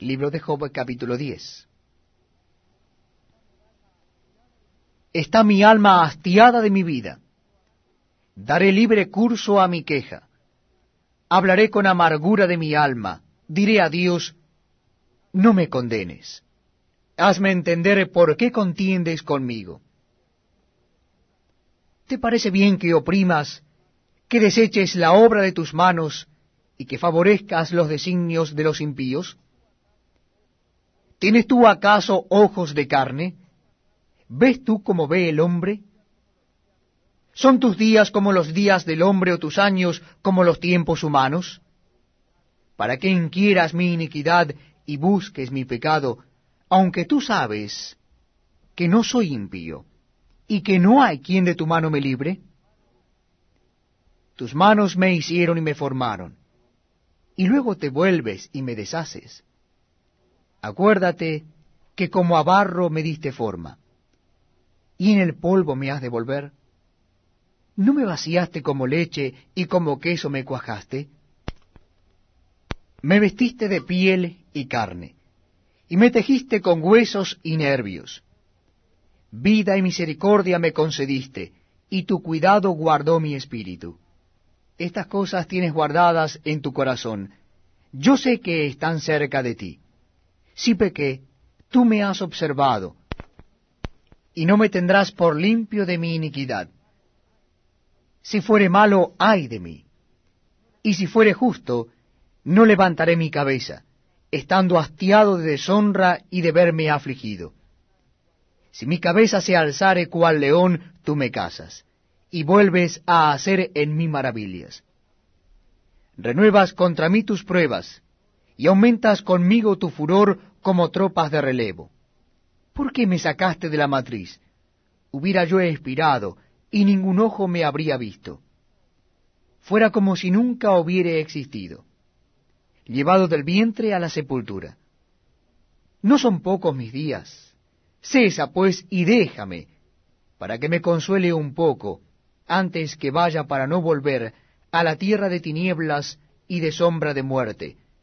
Libro de Job capítulo 10. Está mi alma hastiada de mi vida. Daré libre curso a mi queja. Hablaré con amargura de mi alma. Diré a Dios, no me condenes. Hazme entender por qué contiendes conmigo. ¿Te parece bien que oprimas, que deseches la obra de tus manos y que favorezcas los designios de los impíos? ¿Tienes tú acaso ojos de carne? ¿Ves tú como ve el hombre? ¿Son tus días como los días del hombre o tus años como los tiempos humanos? ¿Para qué inquieras mi iniquidad y busques mi pecado, aunque tú sabes que no soy impío y que no hay quien de tu mano me libre? Tus manos me hicieron y me formaron, y luego te vuelves y me deshaces. Acuérdate que como a barro me diste forma, y en el polvo me has de volver. ¿No me vaciaste como leche y como queso me cuajaste? Me vestiste de piel y carne, y me tejiste con huesos y nervios. Vida y misericordia me concediste, y tu cuidado guardó mi espíritu. Estas cosas tienes guardadas en tu corazón. Yo sé que están cerca de ti. Si pequé, tú me has observado, y no me tendrás por limpio de mi iniquidad. Si fuere malo, ay de mí. Y si fuere justo, no levantaré mi cabeza, estando hastiado de deshonra y de verme afligido. Si mi cabeza se alzare cual león, tú me casas, y vuelves a hacer en mí maravillas. Renuevas contra mí tus pruebas, y aumentas conmigo tu furor como tropas de relevo. ¿Por qué me sacaste de la matriz? Hubiera yo expirado, y ningún ojo me habría visto. Fuera como si nunca hubiere existido, llevado del vientre a la sepultura. No son pocos mis días. Cesa, pues, y déjame, para que me consuele un poco, antes que vaya para no volver a la tierra de tinieblas y de sombra de muerte,